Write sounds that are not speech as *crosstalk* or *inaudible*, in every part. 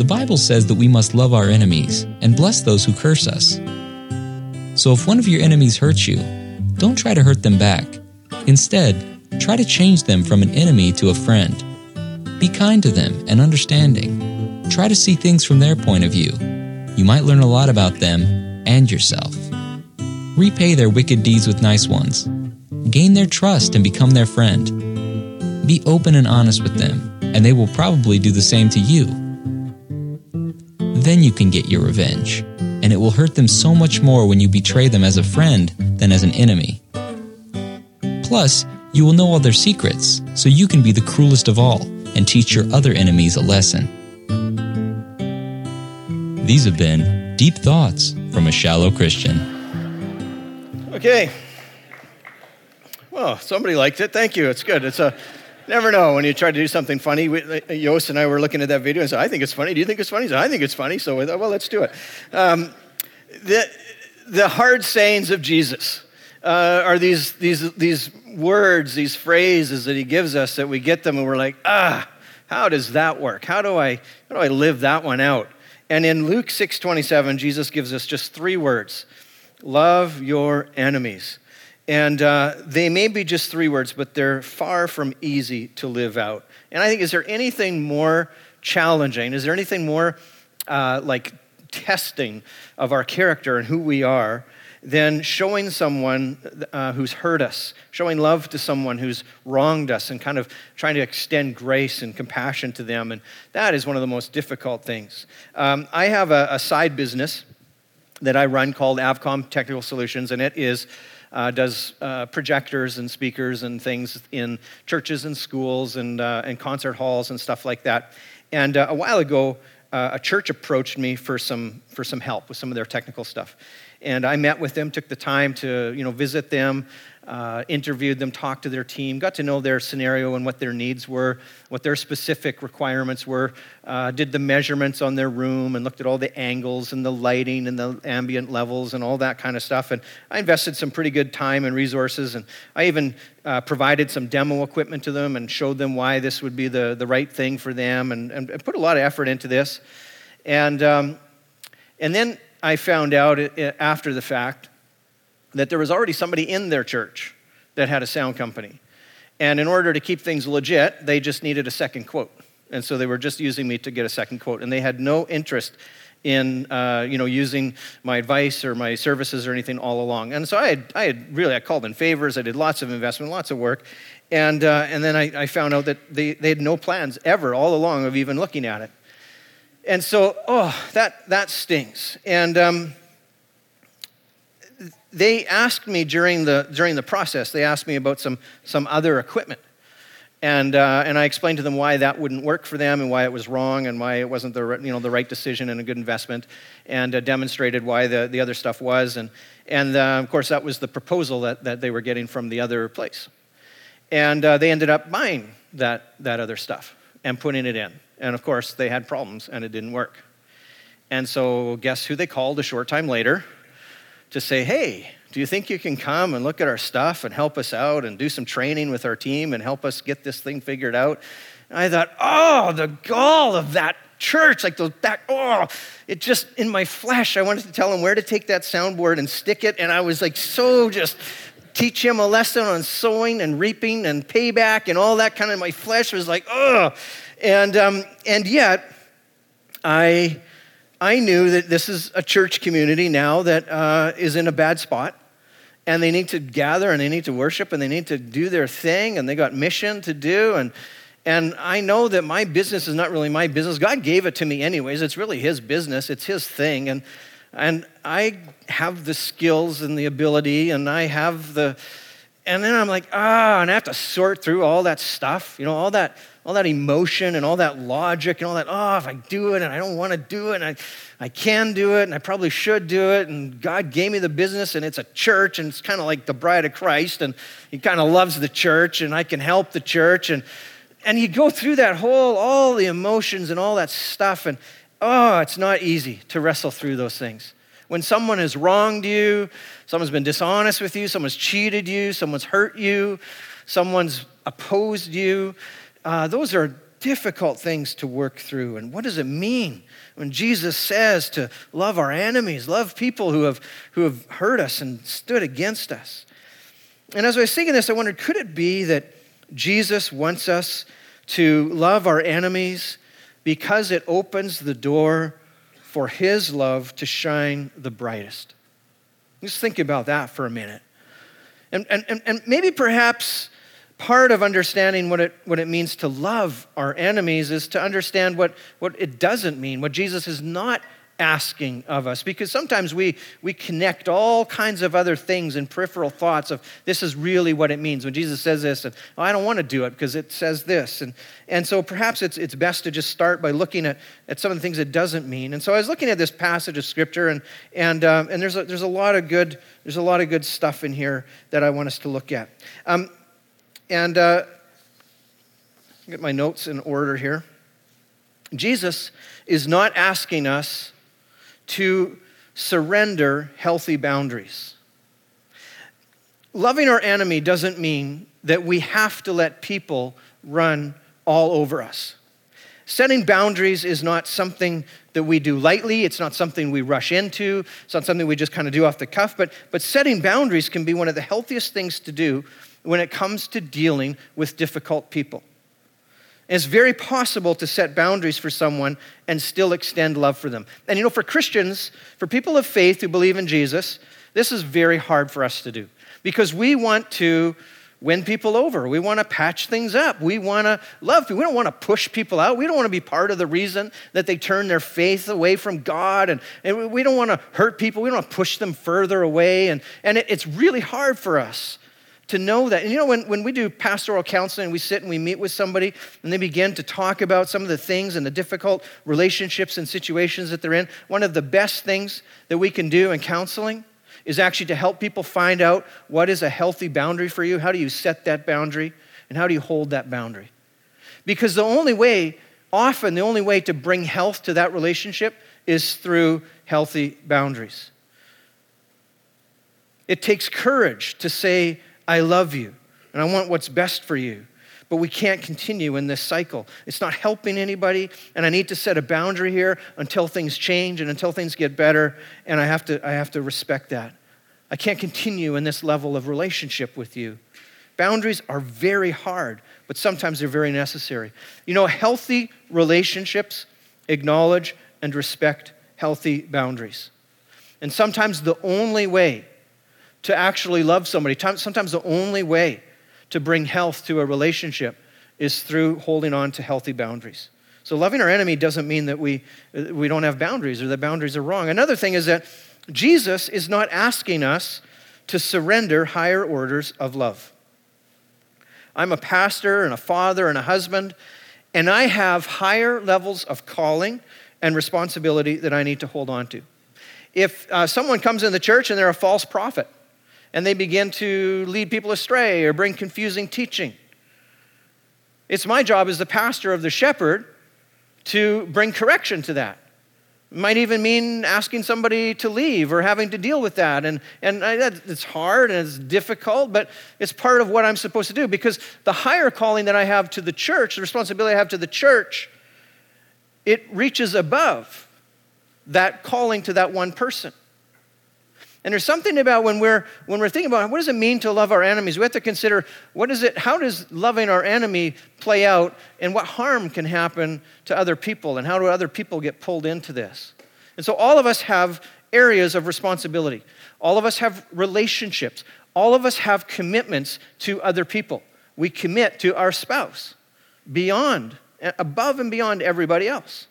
The Bible says that we must love our enemies and bless those who curse us. So if one of your enemies hurts you, don't try to hurt them back. Instead, try to change them from an enemy to a friend. Be kind to them and understanding. Try to see things from their point of view. You might learn a lot about them and yourself. Repay their wicked deeds with nice ones. Gain their trust and become their friend. Be open and honest with them, and they will probably do the same to you. Then you can get your revenge, and it will hurt them so much more when you betray them as a friend than as an enemy. Plus, you will know all their secrets, so you can be the cruelest of all and teach your other enemies a lesson. These have been Deep Thoughts from a Shallow Christian. Okay. Well, somebody liked it. Thank you. It's good. It's a never know when you try to do something funny. We, uh, Yost and I were looking at that video and said, "I think it's funny. Do you think it's funny?" Said, "I think it's funny." So we thought, well, let's do it. Um, the the hard sayings of Jesus uh, are these these these words, these phrases that He gives us that we get them and we're like, ah, how does that work? How do I how do I live that one out? And in Luke six twenty seven, Jesus gives us just three words love your enemies. And uh, they may be just three words, but they're far from easy to live out. And I think, is there anything more challenging? Is there anything more uh, like testing of our character and who we are than showing someone uh, who's hurt us, showing love to someone who's wronged us, and kind of trying to extend grace and compassion to them? And that is one of the most difficult things. Um, I have a, a side business that I run called Avcom Technical Solutions, and it is uh, does uh, projectors and speakers and things in churches and schools and, uh, and concert halls and stuff like that. And uh, a while ago, uh, a church approached me for some for some help with some of their technical stuff, and I met with them, took the time to you know visit them, uh, interviewed them, talked to their team, got to know their scenario and what their needs were, what their specific requirements were, uh, did the measurements on their room and looked at all the angles and the lighting and the ambient levels and all that kind of stuff. And I invested some pretty good time and resources. And I even uh, provided some demo equipment to them and showed them why this would be the, the right thing for them and, and, put a lot of effort into this. And, um, and then I found out after the fact that there was already somebody in their church that had a sound company. And in order to keep things legit, they just needed a second quote. And so they were just using me to get a second quote. And they had no interest in uh, you know, using my advice or my services or anything all along. And so I had, I had really, I called in favors. I did lots of investment, lots of work. And, uh, and then I, I, found out that they, they had no plans ever all along of even looking at it. And so, oh, that, that stings. And um, they asked me during the, during the process, they asked me about some, some other equipment. And, uh, and I explained to them why that wouldn't work for them and why it was wrong and why it wasn't the, you know, the right decision and a good investment and uh, demonstrated why the, the other stuff was. And, and uh, of course, that was the proposal that, that they were getting from the other place. And uh, they ended up buying that, that other stuff and putting it in. And of course, they had problems and it didn't work. And so, guess who they called a short time later? to say, hey, do you think you can come and look at our stuff and help us out and do some training with our team and help us get this thing figured out? And I thought, oh, the gall of that church, like those back, oh, it just in my flesh. I wanted to tell him where to take that soundboard and stick it. And I was like, so just teach him a lesson on sowing and reaping and payback and all that kind of my flesh was like, oh. And, um, and yet, I I knew that this is a church community now that uh, is in a bad spot. And they need to gather and they need to worship and they need to do their thing and they got mission to do. And, and I know that my business is not really my business. God gave it to me anyways. It's really His business, it's His thing. And, and I have the skills and the ability and I have the, and then I'm like, ah, and I have to sort through all that stuff, you know, all that all that emotion and all that logic and all that, oh, if I do it and I don't want to do it and I, I can do it and I probably should do it and God gave me the business and it's a church and it's kind of like the bride of Christ and he kind of loves the church and I can help the church and and you go through that whole all the emotions and all that stuff and oh, it's not easy to wrestle through those things. When someone has wronged you, someone's been dishonest with you, someone's cheated you, someone's hurt you, someone's opposed you, uh, those are difficult things to work through. And what does it mean when Jesus says to love our enemies, love people who have, who have hurt us and stood against us? And as I was thinking this, I wondered could it be that Jesus wants us to love our enemies because it opens the door for his love to shine the brightest? Just think about that for a minute. And, and, and maybe perhaps part of understanding what it, what it means to love our enemies is to understand what, what it doesn't mean, what Jesus is not asking of us. Because sometimes we, we connect all kinds of other things and peripheral thoughts of this is really what it means. When Jesus says this, and oh, I don't want to do it because it says this. And, and so perhaps it's, it's best to just start by looking at, at some of the things it doesn't mean. And so I was looking at this passage of scripture, and, and, um, and there's, a, there's, a lot of good, there's a lot of good stuff in here that I want us to look at. Um, and uh, get my notes in order here. Jesus is not asking us to surrender healthy boundaries. Loving our enemy doesn't mean that we have to let people run all over us. Setting boundaries is not something that we do lightly. It's not something we rush into. It's not something we just kind of do off the cuff. But, but setting boundaries can be one of the healthiest things to do when it comes to dealing with difficult people. it's very possible to set boundaries for someone and still extend love for them. And you know, for Christians, for people of faith who believe in Jesus, this is very hard for us to do because we want to win people over. We want to patch things up. We want to love people. We don't want to push people out. We don't want to be part of the reason that they turn their faith away from God. And, and we don't want to hurt people. We don't want to push them further away. And, and it, it's really hard for us to know that. And you know, when, when we do pastoral counseling, we sit and we meet with somebody and they begin to talk about some of the things and the difficult relationships and situations that they're in, one of the best things that we can do in counseling is actually to help people find out what is a healthy boundary for you. How do you set that boundary? And how do you hold that boundary? Because the only way, often, the only way to bring health to that relationship is through healthy boundaries. It takes courage to say, I love you and I want what's best for you. But we can't continue in this cycle. It's not helping anybody, and I need to set a boundary here until things change and until things get better, and I have to, I have to respect that. I can't continue in this level of relationship with you. Boundaries are very hard, but sometimes they're very necessary. You know, healthy relationships acknowledge and respect healthy boundaries. And sometimes the only way to actually love somebody. Sometimes the only way to bring health to a relationship is through holding on to healthy boundaries. So loving our enemy doesn't mean that we, we don't have boundaries or that boundaries are wrong. Another thing is that Jesus is not asking us to surrender higher orders of love. I'm a pastor and a father and a husband, and I have higher levels of calling and responsibility that I need to hold on to. If uh, someone comes in the church and they're a false prophet, and they begin to lead people astray or bring confusing teaching. It's my job as the pastor of the shepherd to bring correction to that. It might even mean asking somebody to leave or having to deal with that. And, and I, it's hard and it's difficult, but it's part of what I'm supposed to do because the higher calling that I have to the church, the responsibility I have to the church, it reaches above that calling to that one person. And there's something about when we're when we're thinking about what does it mean to love our enemies, we have to consider what is it, how does loving our enemy play out, and what harm can happen to other people, and how do other people get pulled into this? And so all of us have areas of responsibility. All of us have relationships. All of us have commitments to other people. We commit to our spouse beyond, above and beyond everybody else.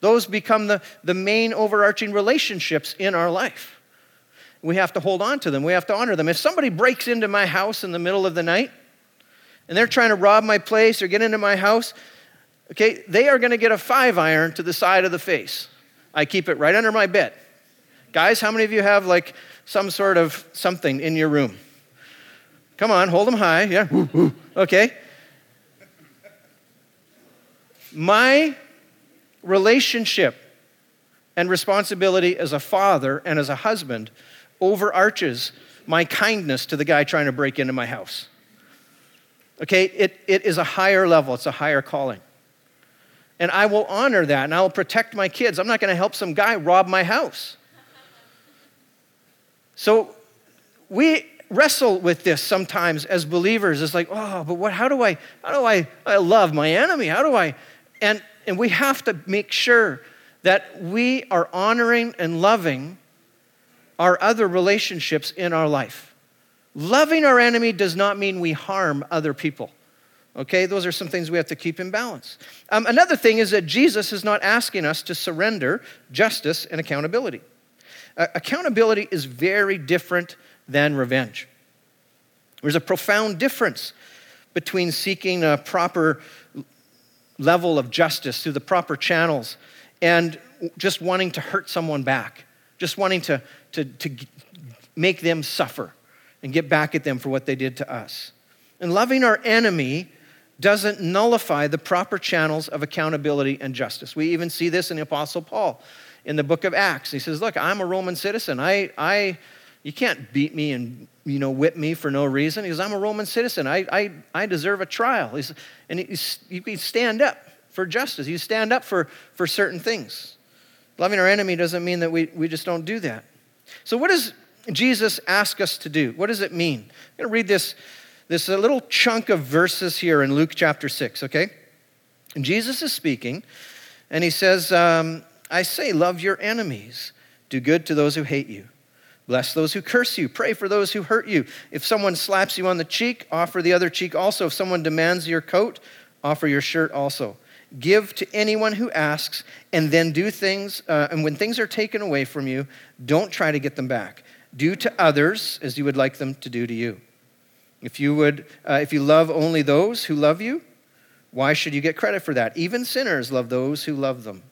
Those become the, the main overarching relationships in our life we have to hold on to them. We have to honor them. If somebody breaks into my house in the middle of the night and they're trying to rob my place or get into my house, okay, they are going to get a five iron to the side of the face. I keep it right under my bed. Guys, how many of you have like some sort of something in your room? Come on, hold them high. Yeah, *laughs* okay. My relationship and responsibility as a father and as a husband overarches my kindness to the guy trying to break into my house. Okay, it, it is a higher level, it's a higher calling. And I will honor that and I will protect my kids. I'm not going to help some guy rob my house. So we wrestle with this sometimes as believers. It's like, oh, but what, how do I, how do I, I love my enemy? How do I, and, and we have to make sure that we are honoring and loving our other relationships in our life. Loving our enemy does not mean we harm other people. Okay, those are some things we have to keep in balance. Um, another thing is that Jesus is not asking us to surrender justice and accountability. Uh, accountability is very different than revenge. There's a profound difference between seeking a proper level of justice through the proper channels and just wanting to hurt someone back, just wanting to, to, to make them suffer and get back at them for what they did to us. And loving our enemy doesn't nullify the proper channels of accountability and justice. We even see this in the Apostle Paul in the book of Acts. He says, Look, I'm a Roman citizen. I, I, you can't beat me and you know, whip me for no reason. He I'm a Roman citizen. I, I, I deserve a trial. He's, and you can stand up for justice. You stand up for, for certain things. Loving our enemy doesn't mean that we, we just don't do that. So, what does Jesus ask us to do? What does it mean? I'm going to read this, this little chunk of verses here in Luke chapter 6, okay? And Jesus is speaking, and he says, um, I say, love your enemies, do good to those who hate you. Bless those who curse you. Pray for those who hurt you. If someone slaps you on the cheek, offer the other cheek also. If someone demands your coat, offer your shirt also. Give to anyone who asks, and then do things. Uh, and when things are taken away from you, don't try to get them back. Do to others as you would like them to do to you. If you would, uh, if you love only those who love you, why should you get credit for that? Even sinners love those who love them.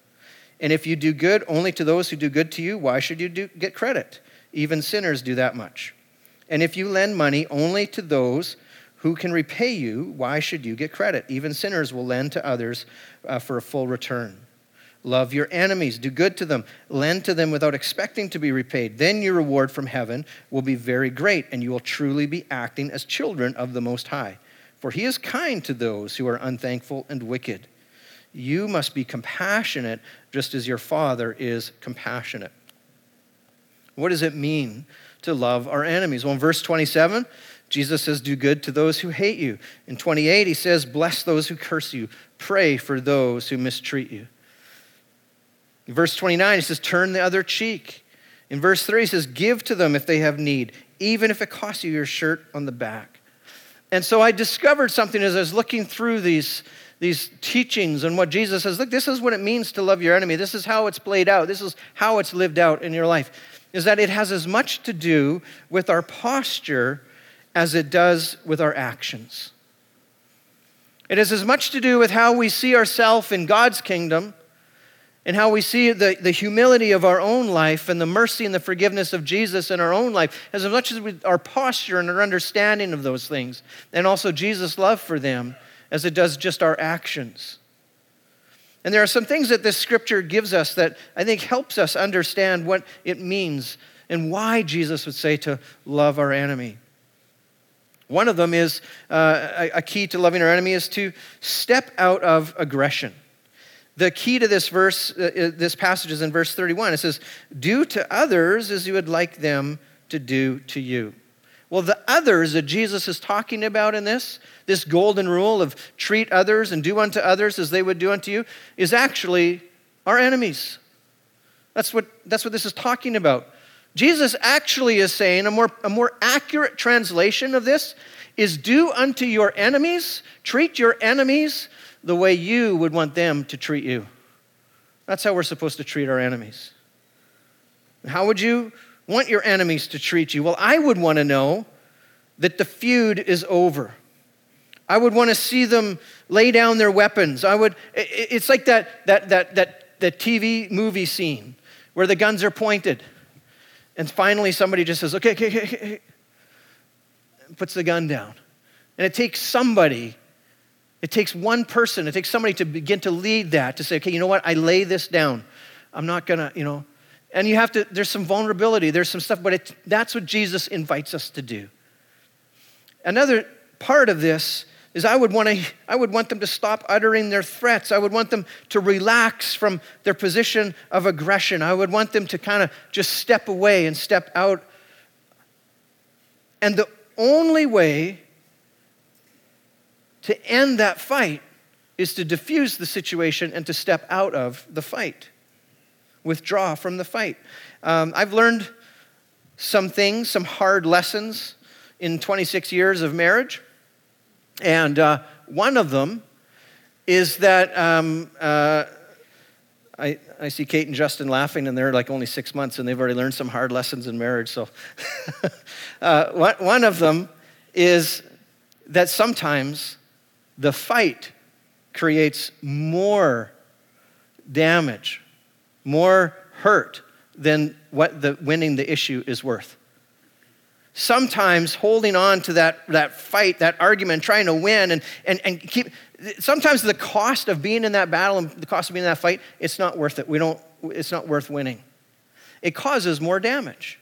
And if you do good only to those who do good to you, why should you do, get credit? Even sinners do that much. And if you lend money only to those who can repay you, why should you get credit? Even sinners will lend to others uh, for a full return. Love your enemies, do good to them, lend to them without expecting to be repaid. Then your reward from heaven will be very great, and you will truly be acting as children of the Most High. For he is kind to those who are unthankful and wicked. You must be compassionate just as your Father is compassionate. What does it mean to love our enemies? Well, in verse 27, Jesus says, Do good to those who hate you. In 28, he says, Bless those who curse you, pray for those who mistreat you. In verse 29, he says, Turn the other cheek. In verse 3, he says, Give to them if they have need, even if it costs you your shirt on the back. And so I discovered something as I was looking through these, these teachings and what Jesus says. Look, this is what it means to love your enemy. This is how it's played out. This is how it's lived out in your life is that it has as much to do with our posture as it does with our actions. It has as much to do with how we see ourselves in God's kingdom and how we see the, the humility of our own life and the mercy and the forgiveness of Jesus in our own life, as much as with our posture and our understanding of those things, and also Jesus' love for them, as it does just our actions. And there are some things that this scripture gives us that I think helps us understand what it means and why Jesus would say to love our enemy. One of them is uh, a key to loving our enemy is to step out of aggression. The key to this verse, uh, uh, this passage is in verse 31. It says, Do to others as you would like them to do to you. Well, the others that Jesus is talking about in this, this golden rule of treat others and do unto others as they would do unto you, is actually our enemies. That's what, that's what this is talking about. Jesus actually is saying a more, a more accurate translation of this is do unto your enemies, treat your enemies the way you would want them to treat you. That's how we're supposed to treat our enemies. How would you want your enemies to treat you? Well, I would want to know that the feud is over. I would want to see them lay down their weapons. I would, it's like that, that, that, that, that TV movie scene where the guns are pointed. And finally, somebody just says, okay, okay, okay, okay, puts the gun down. And it takes somebody, it takes one person, it takes somebody to begin to lead that, to say, okay, you know what, I lay this down. I'm not gonna, you know, and you have to, there's some vulnerability, there's some stuff, but it, that's what Jesus invites us to do. Another part of this is I would want to I would want them to stop uttering their threats. I would want them to relax from their position of aggression. I would want them to kind of just step away and step out. And the only way to end that fight is to diffuse the situation and to step out of the fight, withdraw from the fight. Um, I've learned some things, some hard lessons in 26 years of marriage. And uh, one of them is that um, uh, I, I see Kate and Justin laughing, and they're like only six months, and they've already learned some hard lessons in marriage. So, *laughs* uh, one, of them is that sometimes the fight creates more damage, more hurt than what the winning the issue is worth. Sometimes holding on to that, that fight, that argument, trying to win, and, and, and keep, sometimes the cost of being in that battle and the cost of being in that fight, it's not worth it. We don't, it's not worth winning. It causes more damage.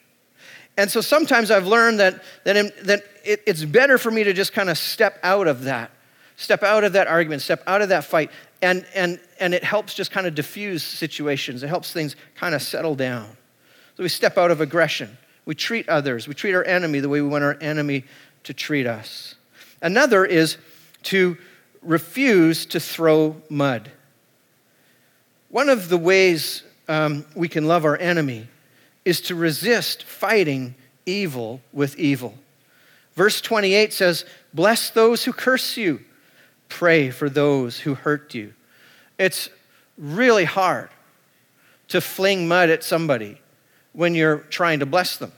And so sometimes I've learned that, that, in, that it, it's better for me to just kind of step out of that Step out of that argument, step out of that fight, and, and, and it helps just kind of diffuse situations. It helps things kind of settle down. So we step out of aggression. We treat others, we treat our enemy the way we want our enemy to treat us. Another is to refuse to throw mud. One of the ways um, we can love our enemy is to resist fighting evil with evil. Verse 28 says, Bless those who curse you pray for those who hurt you. It's really hard to fling mud at somebody when you're trying to bless them.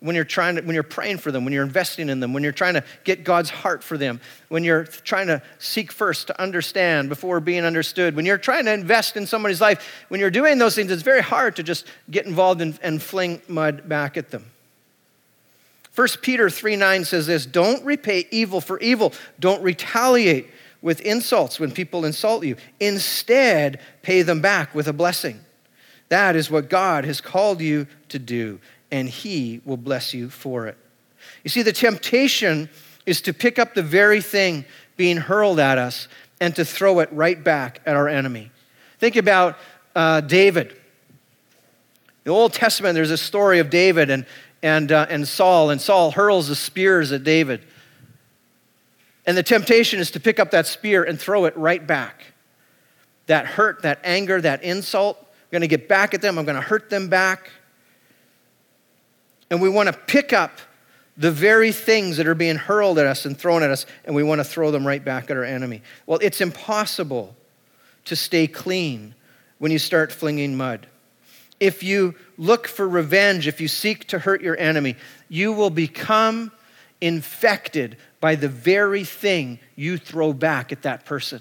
When you're trying to, when you're praying for them, when you're investing in them, when you're trying to get God's heart for them, when you're trying to seek first to understand before being understood, when you're trying to invest in somebody's life, when you're doing those things, it's very hard to just get involved in, and fling mud back at them. 1 Peter 3 9 says this Don't repay evil for evil, don't retaliate with insults when people insult you. Instead, pay them back with a blessing. That is what God has called you to do, and He will bless you for it. You see, the temptation is to pick up the very thing being hurled at us and to throw it right back at our enemy. Think about uh, David. The Old Testament, there's a story of David and, and, uh, and Saul, and Saul hurls the spears at David. And the temptation is to pick up that spear and throw it right back. That hurt, that anger, that insult, going to get back at them. I'm going to hurt them back. And we want to pick up the very things that are being hurled at us and thrown at us, and we want to throw them right back at our enemy. Well, it's impossible to stay clean when you start flinging mud. If you look for revenge, if you seek to hurt your enemy, you will become infected by the very thing you throw back at that person.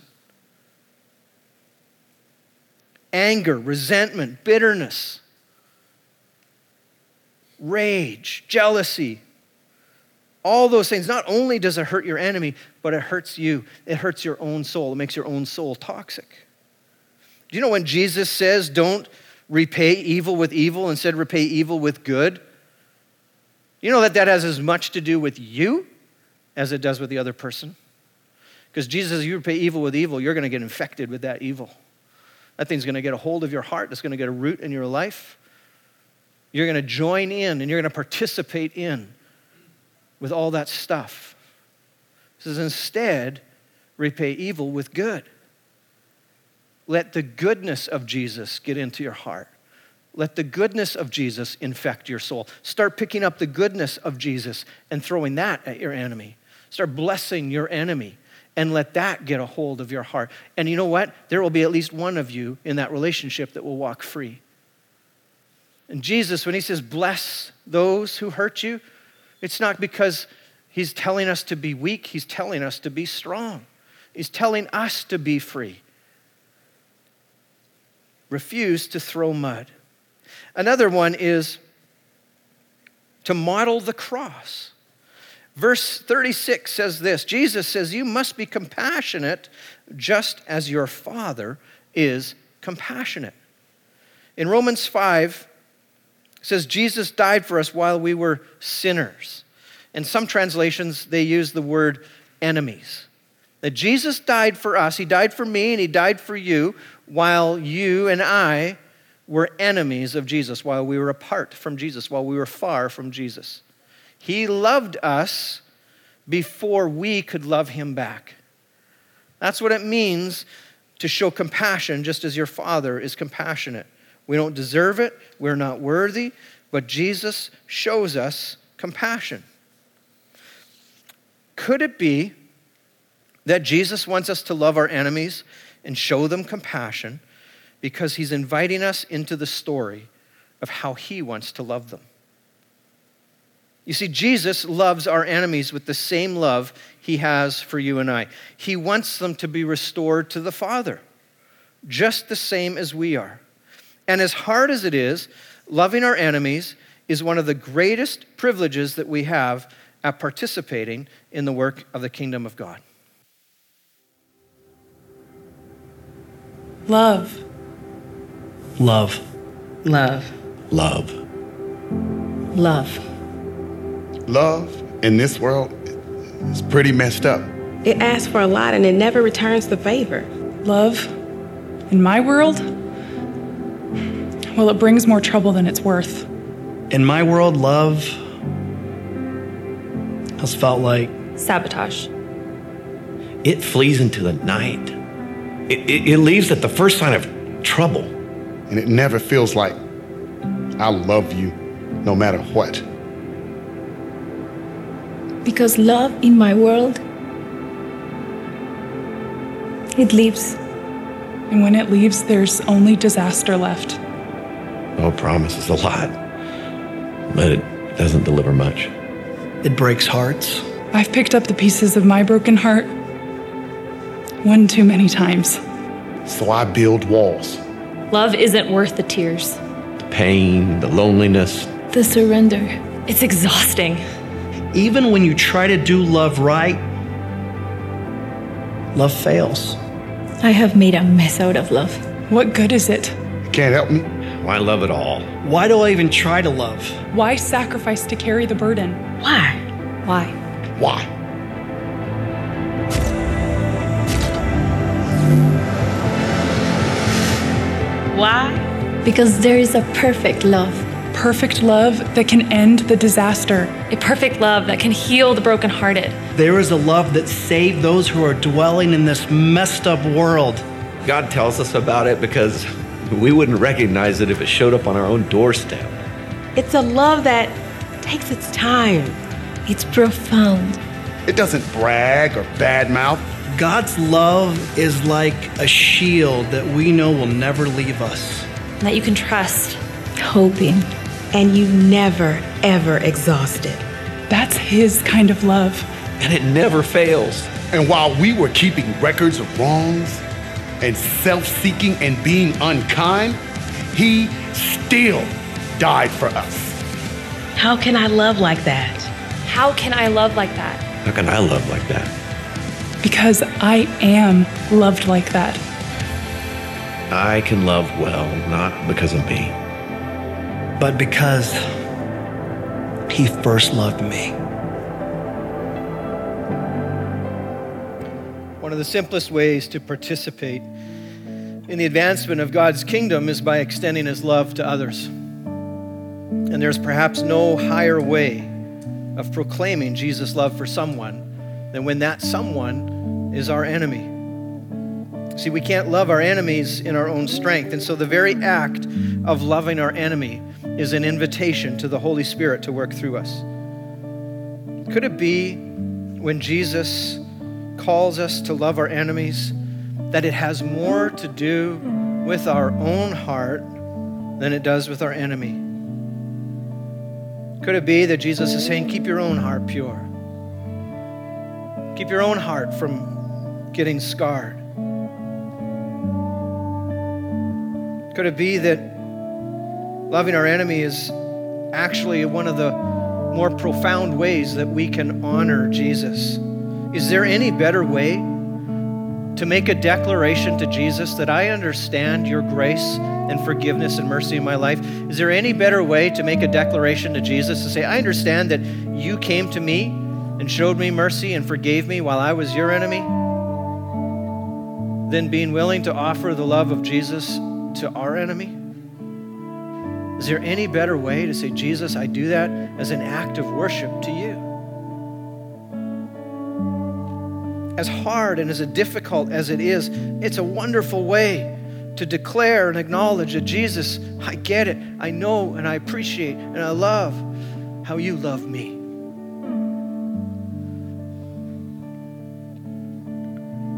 Anger, resentment, bitterness, rage, jealousy, all those things. Not only does it hurt your enemy, but it hurts you. It hurts your own soul. It makes your own soul toxic. Do you know when Jesus says, don't repay evil with evil, instead repay evil with good? You know that that has as much to do with you as it does with the other person. Because Jesus you repay evil with evil, you're going to get infected with that evil. That thing's going to get a hold of your heart, it's going to get a root in your life. You're going to join in and you're going to participate in with all that stuff. He says, instead, repay evil with good. Let the goodness of Jesus get into your heart. Let the goodness of Jesus infect your soul. Start picking up the goodness of Jesus and throwing that at your enemy. Start blessing your enemy and let that get a hold of your heart. And you know what? There will be at least one of you in that relationship that will walk free. And Jesus, when he says, bless those who hurt you, it's not because he's telling us to be weak, he's telling us to be strong. He's telling us to be free. Refuse to throw mud. Another one is to model the cross. Verse 36 says this Jesus says, You must be compassionate just as your Father is compassionate. In Romans 5, it says, Jesus died for us while we were sinners. In some translations, they use the word enemies. that Jesus died for us. He died for me and He died for you while you and I were enemies of Jesus, while we were apart from Jesus, while we were far from Jesus. He loved us before we could love Him back. That's what it means to show compassion, just as your Father is compassionate. We don't deserve it, we're not worthy, but Jesus shows us compassion. Could it be that Jesus wants us to love our enemies and show them compassion because he's inviting us into the story of how he wants to love them? You see, Jesus loves our enemies with the same love he has for you and I. He wants them to be restored to the Father, just the same as we are. And as hard as it is, loving our enemies is one of the greatest privileges that we have at participating in the work of the kingdom of God. Love. Love. Love. Love. Love. Love in this world is pretty messed up. It asks for a lot and it never returns the favor. Love. In my world, well, it brings more trouble than it's worth. In my world, love has felt like Sabotage. It flees into the night. It, it, it leaves at the first sign of trouble. And it never feels like I love you no matter what. Because love in my world, it leaves. And when it leaves, there's only disaster left. Oh, promises a lot, but it doesn't deliver much. it breaks hearts. I've picked up the pieces of my broken heart one too many times. So I build walls. Love isn't worth the tears, The pain, the loneliness. the surrender. It's exhausting. Even when you try to do love right, love fails. I have made a mess out of love. What good is it? You can't help me. Why love at all? Why do I even try to love? Why sacrifice to carry the burden? Why? Why? Why? Why? Because there is a perfect love, Perfect love that can end the disaster. a perfect love that can heal the brokenhearted. There is a love that saved those who are dwelling in this messed up world. God tells us about it because we wouldn't recognize it if it showed up on our own doorstep. It's a love that takes its time. It's profound. It doesn't brag or badmouth. God's love is like a shield that we know will never leave us. that you can trust. Hoping. And you never, ever exhausted. That's his kind of love. And it never fails. And while we were keeping records of wrongs and self seeking and being unkind, he still died for us. How can I love like that? How can I love like that? How can I love like that? Because I am loved like that. I can love well, not because of me. But because He first loved me. One of the simplest ways to participate in the advancement of God's kingdom is by extending his love to others. And there's perhaps no higher way of proclaiming Jesus' love for someone than when that someone is our enemy. See, we can't love our enemies in our own strength. And so the very act of loving our enemy is an invitation to the Holy Spirit to work through us. Could it be when Jesus calls us to love our enemies that it has more to do with our own heart than it does with our enemy? Could it be that Jesus is saying, keep your own heart pure? Keep your own heart from getting scarred. Could it be that loving our enemy is actually one of the more profound ways that we can honor Jesus? Is there any better way to make a declaration to Jesus that I understand your grace and forgiveness and mercy in my life? Is there any better way to make a declaration to Jesus to say, I understand that you came to me and showed me mercy and forgave me while I was your enemy? than being willing to offer the love of Jesus to our enemy? Is there any better way to say, Jesus, I do that as an act of worship to you? As hard and as difficult as it is, it's a wonderful way to declare and acknowledge that Jesus, I get it, I know, and I appreciate, and I love how you love me.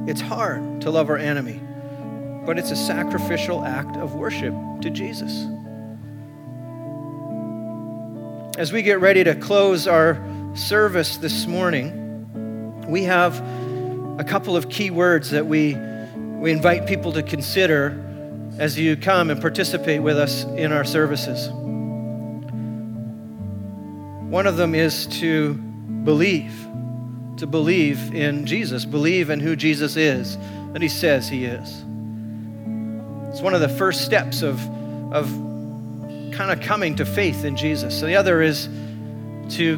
It's hard to love our enemy, but it's a sacrificial act of worship to Jesus. As we get ready to close our service this morning, we have a couple of key words that we, we invite people to consider as you come and participate with us in our services. One of them is to believe to believe in Jesus, believe in who Jesus is, that he says he is. It's one of the first steps of, of kind of coming to faith in Jesus. So the other is to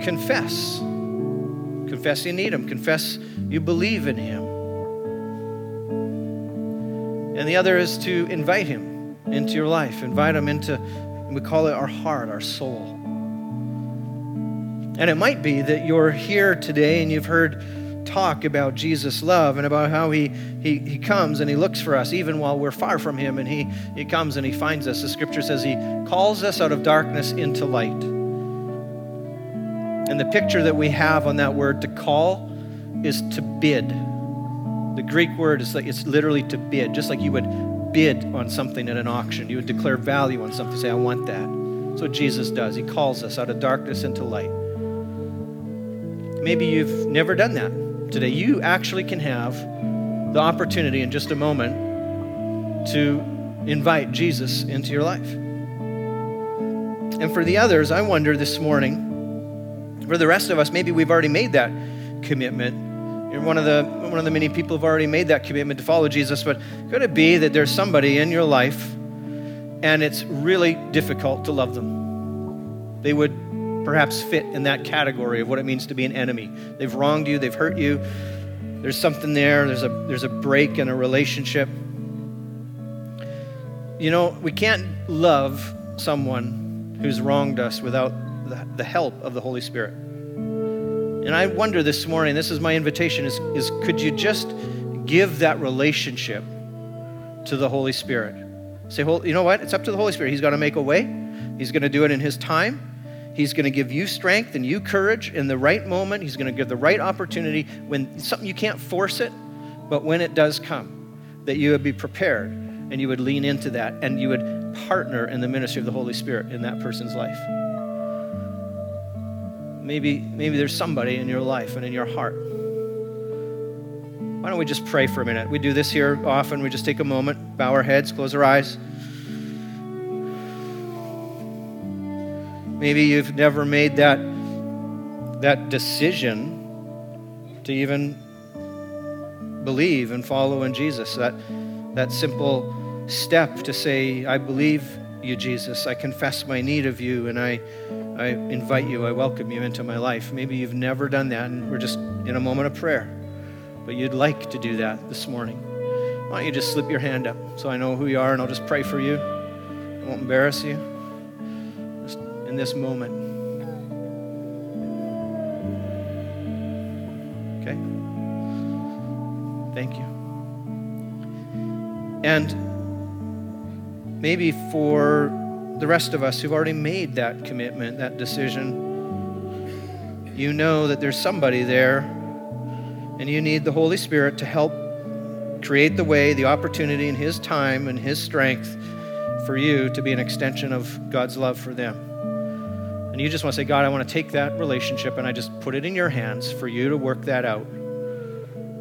confess. Confess you need him, confess you believe in him. And the other is to invite him into your life, invite him into, we call it our heart, our soul. And it might be that you're here today and you've heard talk about Jesus' love and about how he, he, he comes and he looks for us even while we're far from him and he, he comes and he finds us. The scripture says he calls us out of darkness into light. And the picture that we have on that word to call is to bid. The Greek word is like it's literally to bid, just like you would bid on something at an auction. You would declare value on something, say, I want that. What Jesus does. He calls us out of darkness into light. Maybe you've never done that today. You actually can have the opportunity in just a moment to invite Jesus into your life. And for the others, I wonder this morning, for the rest of us, maybe we've already made that commitment. You're one of the one of the many people who've already made that commitment to follow Jesus, but could it be that there's somebody in your life and it's really difficult to love them? They would perhaps fit in that category of what it means to be an enemy. They've wronged you, they've hurt you. There's something there, there's a, there's a break in a relationship. You know, we can't love someone who's wronged us without the, the help of the Holy Spirit. And I wonder this morning, this is my invitation, is, is could you just give that relationship to the Holy Spirit? Say, well, you know what? It's up to the Holy Spirit. He's going to make a way. He's going to do it in His time. He's going to give you strength and you courage in the right moment. He's going to give the right opportunity when something you can't force it, but when it does come, that you would be prepared and you would lean into that and you would partner in the ministry of the Holy Spirit in that person's life. Maybe, maybe there's somebody in your life and in your heart. Why don't we just pray for a minute? We do this here often. We just take a moment, bow our heads, close our eyes. Maybe you've never made that, that decision to even believe and follow in Jesus. That, that simple step to say, I believe you, Jesus. I confess my need of you, and I, I invite you, I welcome you into my life. Maybe you've never done that, and we're just in a moment of prayer, but you'd like to do that this morning. Why don't you just slip your hand up so I know who you are, and I'll just pray for you. I won't embarrass you in this moment. Okay? Thank you. And maybe for the rest of us who've already made that commitment, that decision, you know that there's somebody there and you need the Holy Spirit to help create the way, the opportunity, and His time and His strength for you to be an extension of God's love for them. And you just want to say, God, I want to take that relationship and I just put it in your hands for you to work that out.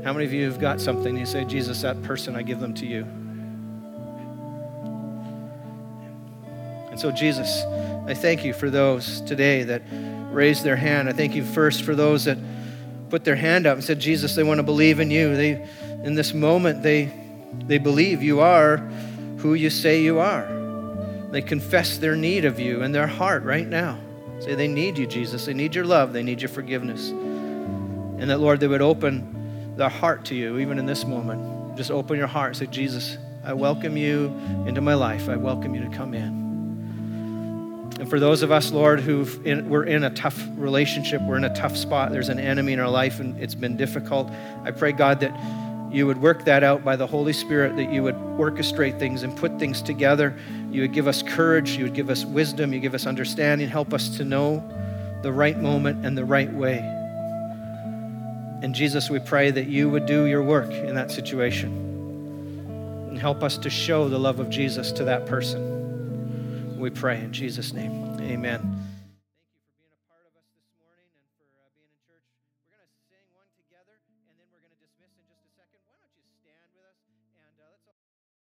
How many of you have got something? You say, Jesus, that person, I give them to you. And so, Jesus, I thank you for those today that raised their hand. I thank you first for those that put their hand up and said, Jesus, they want to believe in you. They, in this moment, they, they believe you are who you say you are. They confess their need of you in their heart right now. Say they need you, Jesus. They need your love. They need your forgiveness. And that, Lord, they would open their heart to you even in this moment. Just open your heart. Say, Jesus, I welcome you into my life. I welcome you to come in. And for those of us, Lord, who we're in a tough relationship, we're in a tough spot, there's an enemy in our life and it's been difficult. I pray, God, that you would work that out by the Holy Spirit, that you would orchestrate things and put things together. You would give us courage, you would give us wisdom, you give us understanding, help us to know the right moment and the right way. And Jesus, we pray that you would do your work in that situation and help us to show the love of Jesus to that person. We pray in Jesus' name. Amen.